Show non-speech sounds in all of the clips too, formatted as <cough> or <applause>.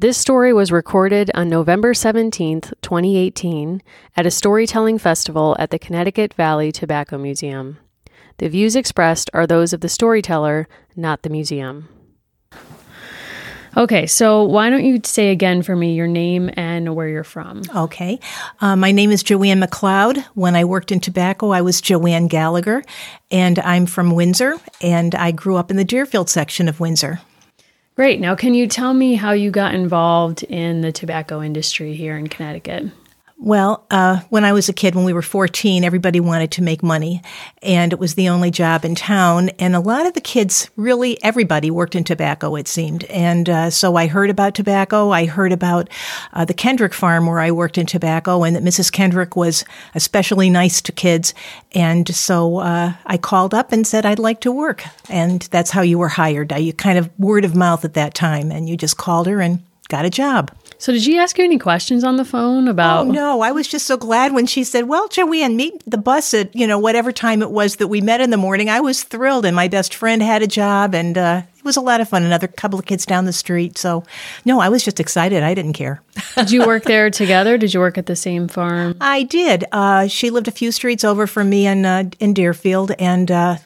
This story was recorded on November 17th, 2018, at a storytelling festival at the Connecticut Valley Tobacco Museum. The views expressed are those of the storyteller, not the museum. Okay, so why don't you say again for me your name and where you're from? Okay. Uh, my name is JoAnne McLeod. When I worked in tobacco, I was JoAnne Gallagher, and I'm from Windsor, and I grew up in the Deerfield section of Windsor. Great. Now, can you tell me how you got involved in the tobacco industry here in Connecticut? Well, uh, when I was a kid, when we were 14, everybody wanted to make money, and it was the only job in town. And a lot of the kids, really everybody, worked in tobacco, it seemed. And uh, so I heard about tobacco. I heard about uh, the Kendrick farm where I worked in tobacco, and that Mrs. Kendrick was especially nice to kids. And so uh, I called up and said I'd like to work. And that's how you were hired. You kind of word of mouth at that time, and you just called her and got a job. So, did she ask you any questions on the phone about? Oh no, I was just so glad when she said, "Well, JoAnne, meet the bus at you know whatever time it was that we met in the morning." I was thrilled, and my best friend had a job, and uh, it was a lot of fun. Another couple of kids down the street, so no, I was just excited. I didn't care. <laughs> did you work there together? Did you work at the same farm? I did. Uh, she lived a few streets over from me in uh, in Deerfield, and uh,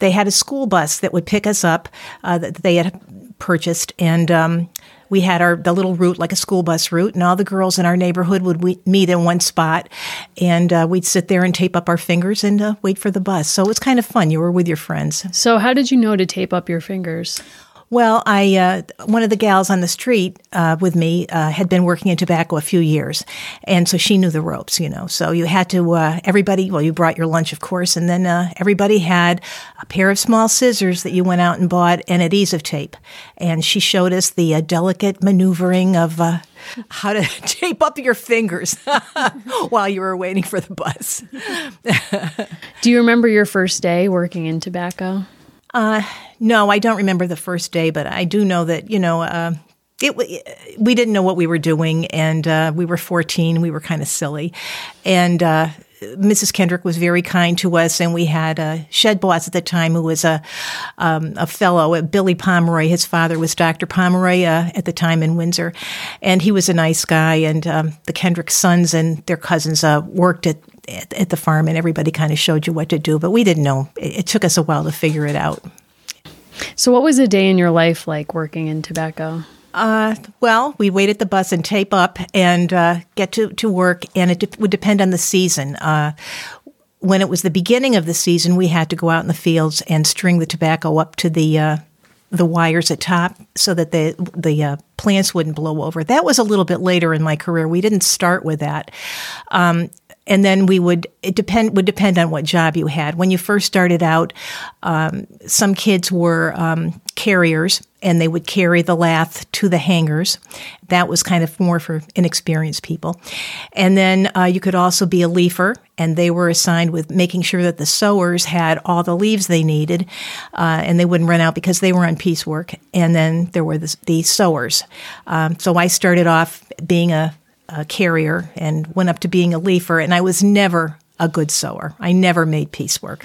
they had a school bus that would pick us up uh, that they had purchased, and um, we had our the little route like a school bus route, and all the girls in our neighborhood would meet in one spot, and uh, we'd sit there and tape up our fingers and uh, wait for the bus. So it was kind of fun. You were with your friends. So how did you know to tape up your fingers? Well, I uh, one of the gals on the street uh, with me uh, had been working in tobacco a few years, and so she knew the ropes. You know, so you had to uh, everybody. Well, you brought your lunch, of course, and then uh, everybody had a pair of small scissors that you went out and bought and adhesive tape, and she showed us the uh, delicate maneuvering of. how to <laughs> tape up your fingers <laughs> while you were waiting for the bus. <laughs> Do you remember your first day working in tobacco? Uh, no, I don't remember the first day, but I do know that you know uh, it. We didn't know what we were doing, and uh, we were fourteen. We were kind of silly, and. Uh, Mrs. Kendrick was very kind to us, and we had a shed boss at the time who was a um, a fellow, uh, Billy Pomeroy. His father was Dr. Pomeroy uh, at the time in Windsor, and he was a nice guy. And um, the Kendrick sons and their cousins uh, worked at at, at the farm, and everybody kind of showed you what to do. But we didn't know. It, it took us a while to figure it out. So, what was a day in your life like working in tobacco? Uh, well, we wait at the bus and tape up and uh, get to, to work, and it de- would depend on the season. Uh, when it was the beginning of the season, we had to go out in the fields and string the tobacco up to the uh, the wires at top so that the the uh, plants wouldn't blow over. That was a little bit later in my career. We didn't start with that. Um, and then we would it depend would depend on what job you had. When you first started out, um, some kids were um, carriers, and they would carry the lath to the hangers. That was kind of more for inexperienced people. And then uh, you could also be a leafer, and they were assigned with making sure that the sewers had all the leaves they needed, uh, and they wouldn't run out because they were on piecework. And then there were the, the sewers. Um, so I started off being a a carrier and went up to being a leafer, and I was never a good sewer. I never made piecework.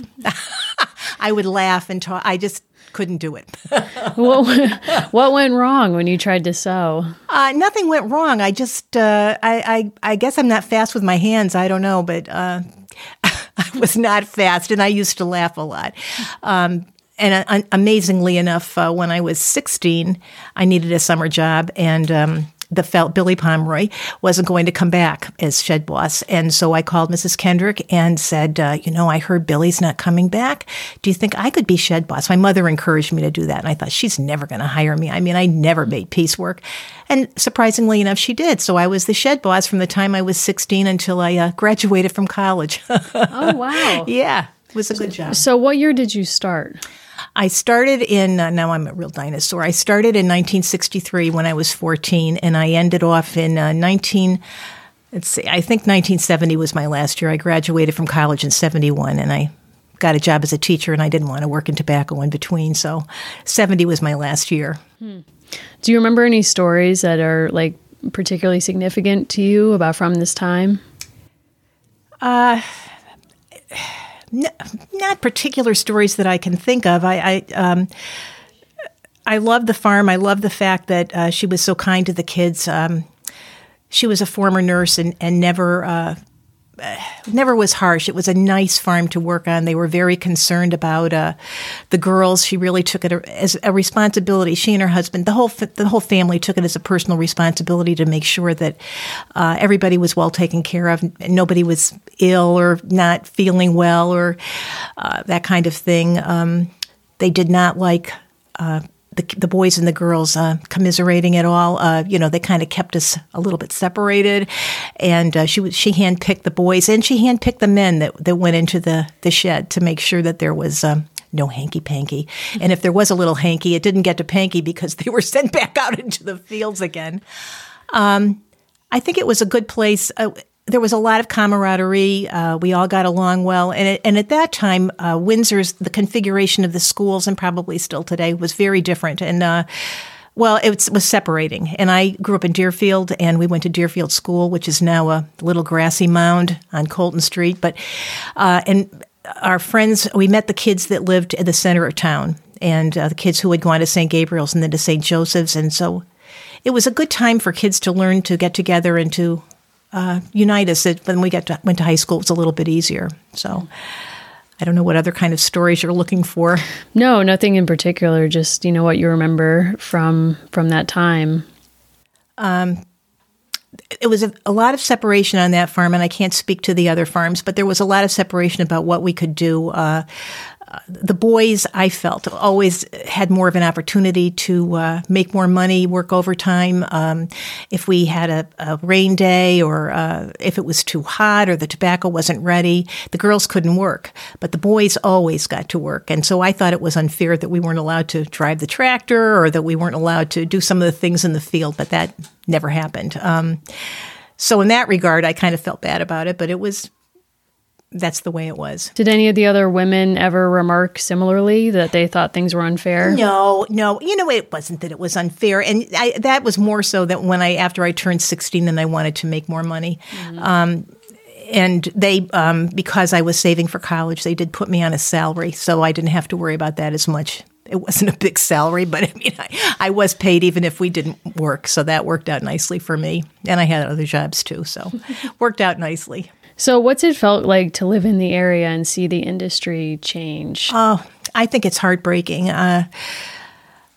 <laughs> I would laugh and talk. I just couldn't do it. <laughs> what, what went wrong when you tried to sew? Uh, nothing went wrong. I just, uh, I, I, I, guess I'm not fast with my hands. I don't know, but uh, <laughs> I was not fast, and I used to laugh a lot. Um, and uh, amazingly enough, uh, when I was 16, I needed a summer job, and um, the felt Billy Pomeroy wasn't going to come back as shed boss. And so I called Mrs. Kendrick and said, uh, you know, I heard Billy's not coming back. Do you think I could be shed boss? My mother encouraged me to do that. And I thought, she's never going to hire me. I mean, I never made piecework. And surprisingly enough, she did. So I was the shed boss from the time I was 16 until I uh, graduated from college. <laughs> oh, wow. yeah. It was a good job. So what year did you start? I started in, uh, now I'm a real dinosaur. I started in 1963 when I was 14, and I ended off in uh, 19, let's see, I think 1970 was my last year. I graduated from college in 71, and I got a job as a teacher, and I didn't want to work in tobacco in between. So 70 was my last year. Hmm. Do you remember any stories that are like particularly significant to you about from this time? Uh, n- not particular stories that I can think of. I, I um, I love the farm. I love the fact that uh, she was so kind to the kids. Um, she was a former nurse and, and never uh, <sighs> never was harsh. It was a nice farm to work on. They were very concerned about uh, the girls. She really took it as a responsibility. She and her husband, the whole the whole family, took it as a personal responsibility to make sure that uh, everybody was well taken care of. Nobody was ill or not feeling well or uh, that kind of thing. Um, they did not like uh, the, the boys and the girls uh, commiserating at all. Uh, you know, they kind of kept us a little bit separated, and uh, she she handpicked the boys and she handpicked the men that, that went into the the shed to make sure that there was. Um, no hanky panky. And if there was a little hanky, it didn't get to panky because they were <laughs> sent back out into the fields again. Um, I think it was a good place. Uh, there was a lot of camaraderie. Uh, we all got along well, and it, and at that time, uh, Windsor's the configuration of the schools, and probably still today, was very different. And uh, well, it was, separating. And I grew up in Deerfield, and we went to Deerfield School, which is now a little grassy mound on Colton Street. But uh, and our friends, we met the kids that lived at the center of town, and uh, the kids who had gone to St. Gabriel's and then to St. Joseph's, and so. It was a good time for kids to learn to get together and to uh, unite us. That when we got to, went to high school, it was a little bit easier. So. I don't know what other kind of stories you're looking for. No, nothing in particular. Just you know what you remember from from that time. Um, it was a, a, lot of separation on that farm, and I can't speak to the other farms, but there was a lot of separation about what we could do. Uh, the boys, I felt, always had more of an opportunity to uh, make more money, work overtime. Um, if we had a, a rain day or uh, if it was too hot or the tobacco wasn't ready, the girls couldn't work. But the boys always got to work. And so I thought it was unfair that we weren't allowed to drive the tractor or that we weren't allowed to do some of the things in the field, but that never happened. Um, so in that regard, I kind of felt bad about it, but it was that's the way it was. Did any of the other women ever remark similarly that they thought things were unfair? No, no. You know, it wasn't that it was unfair, and I, that was more so that when I after I turned sixteen and I wanted to make more money. Mm-hmm. Um, and they, um, because I was saving for college, they did put me on a salary, so I didn't have to worry about that as much. It wasn't a big salary, but I mean, I, I was paid even if we didn't work, so that worked out nicely for me. And I had other jobs too, so <laughs> worked out nicely. So, what's it felt like to live in the area and see the industry change? Oh, I think it's heartbreaking. Uh,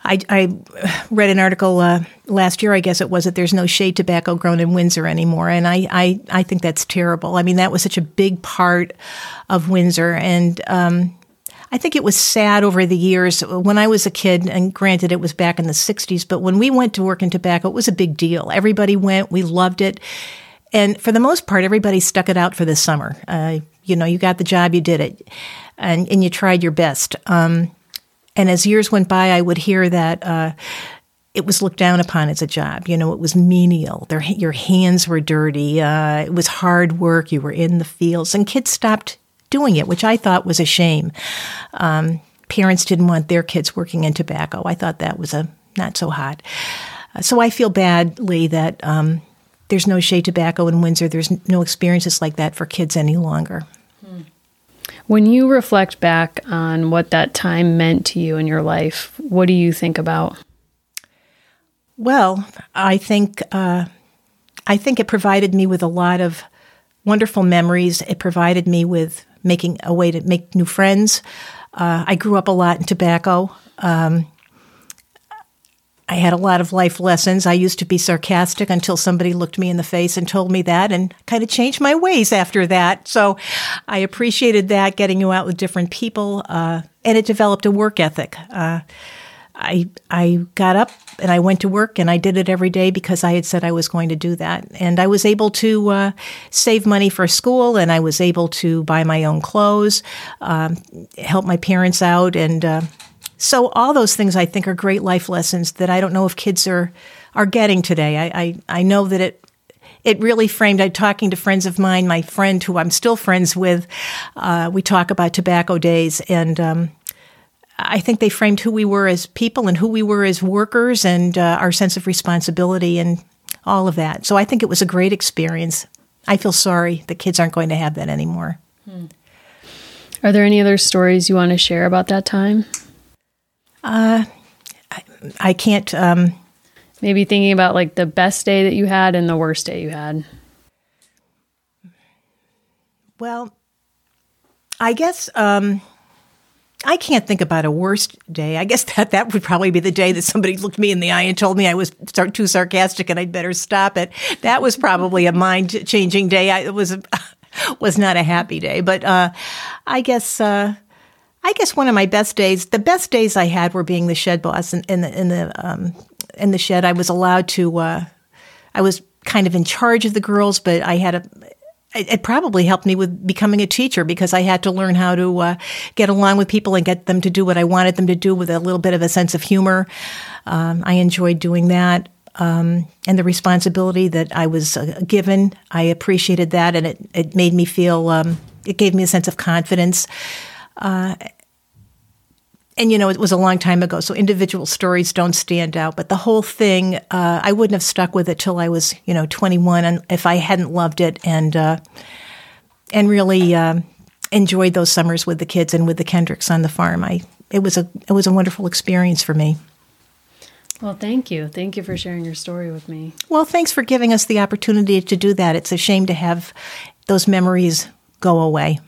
I, I, read an article uh, last year, I guess it was, that there's no shade tobacco grown in Windsor anymore. And I, I, I think that's terrible. I mean, that was such a big part of Windsor. And um, I think it was sad over the years. When I was a kid, and granted, it was back in the 60s, but when we went to work in tobacco, it was a big deal. Everybody went, we loved it. And for the most part, everybody stuck it out for the summer. Uh, you know, you got the job, you did it, and, and you tried your best. Um, and as years went by, I would hear that uh, it was looked down upon as a job. You know, it was menial. Their, your hands were dirty. Uh, it was hard work. You were in the fields, and kids stopped doing it, which I thought was a shame. Um, parents didn't want their kids working in tobacco. I thought that was a not so hot. Uh, so I feel badly that um, there's no shade tobacco in Windsor. There's no experiences like that for kids any longer. When you reflect back on what that time meant to you in your life, what do you think about? Well, I think uh, I think it provided me with a lot of wonderful memories. It provided me with making a way to make new friends. Uh, I grew up a lot in tobacco. Um, I had a lot of life lessons. I used to be sarcastic until somebody looked me in the face and told me that and kind of changed my ways after that. So I appreciated that, getting you out with different people, uh, and it developed a work ethic. Uh, I, I got up and I went to work and I did it every day because I had said I was going to do that. And I was able to uh, save money for school and I was able to buy my own clothes, um, help my parents out, and uh, so all those things I think are great life lessons that I don't know if kids are are getting today. I I, I know that it it really framed. I'm talking to friends of mine, my friend who I'm still friends with. Uh, we talk about tobacco days, and um, I think they framed who we were as people and who we were as workers, and uh, our sense of responsibility and all of that. So I think it was a great experience. I feel sorry the kids aren't going to have that anymore. Hmm. Are there any other stories you want to share about that time? Uh, I, I can't. Um, Maybe thinking about like the best day that you had and the worst day you had. Well, I guess um, I can't think about a worst day. I guess <laughs> that that would probably be the day that somebody looked me in the eye and told me I was too sarcastic and I'd better stop it. That was probably a mind changing day. I, it was a, <laughs> was not a happy day, but uh, I guess. Uh, I guess one of my best days, the best days I had were being the shed boss in, in the in the um, in the shed. I was allowed to. Uh, I was kind of in charge of the girls, but I had a. It probably helped me with becoming a teacher because I had to learn how to uh, get along with people and get them to do what I wanted them to do with a little bit of a sense of humor. Um, I enjoyed doing that. Um, and the responsibility that I was uh, given, I appreciated that, and it, it made me feel, um, it gave me a sense of confidence. Uh, and you know, it was a long time ago, so individual stories don't stand out. But the whole thing, uh, I wouldn't have stuck with it till I was, you know, 21, and if I hadn't loved it and uh, and really uh, enjoyed those summers with the kids and with the Kendricks on the farm, I it was a it was a wonderful experience for me. Well, thank you. Thank you for sharing your story with me. Well, thanks for giving us the opportunity to do that. It's a shame to have those memories go away.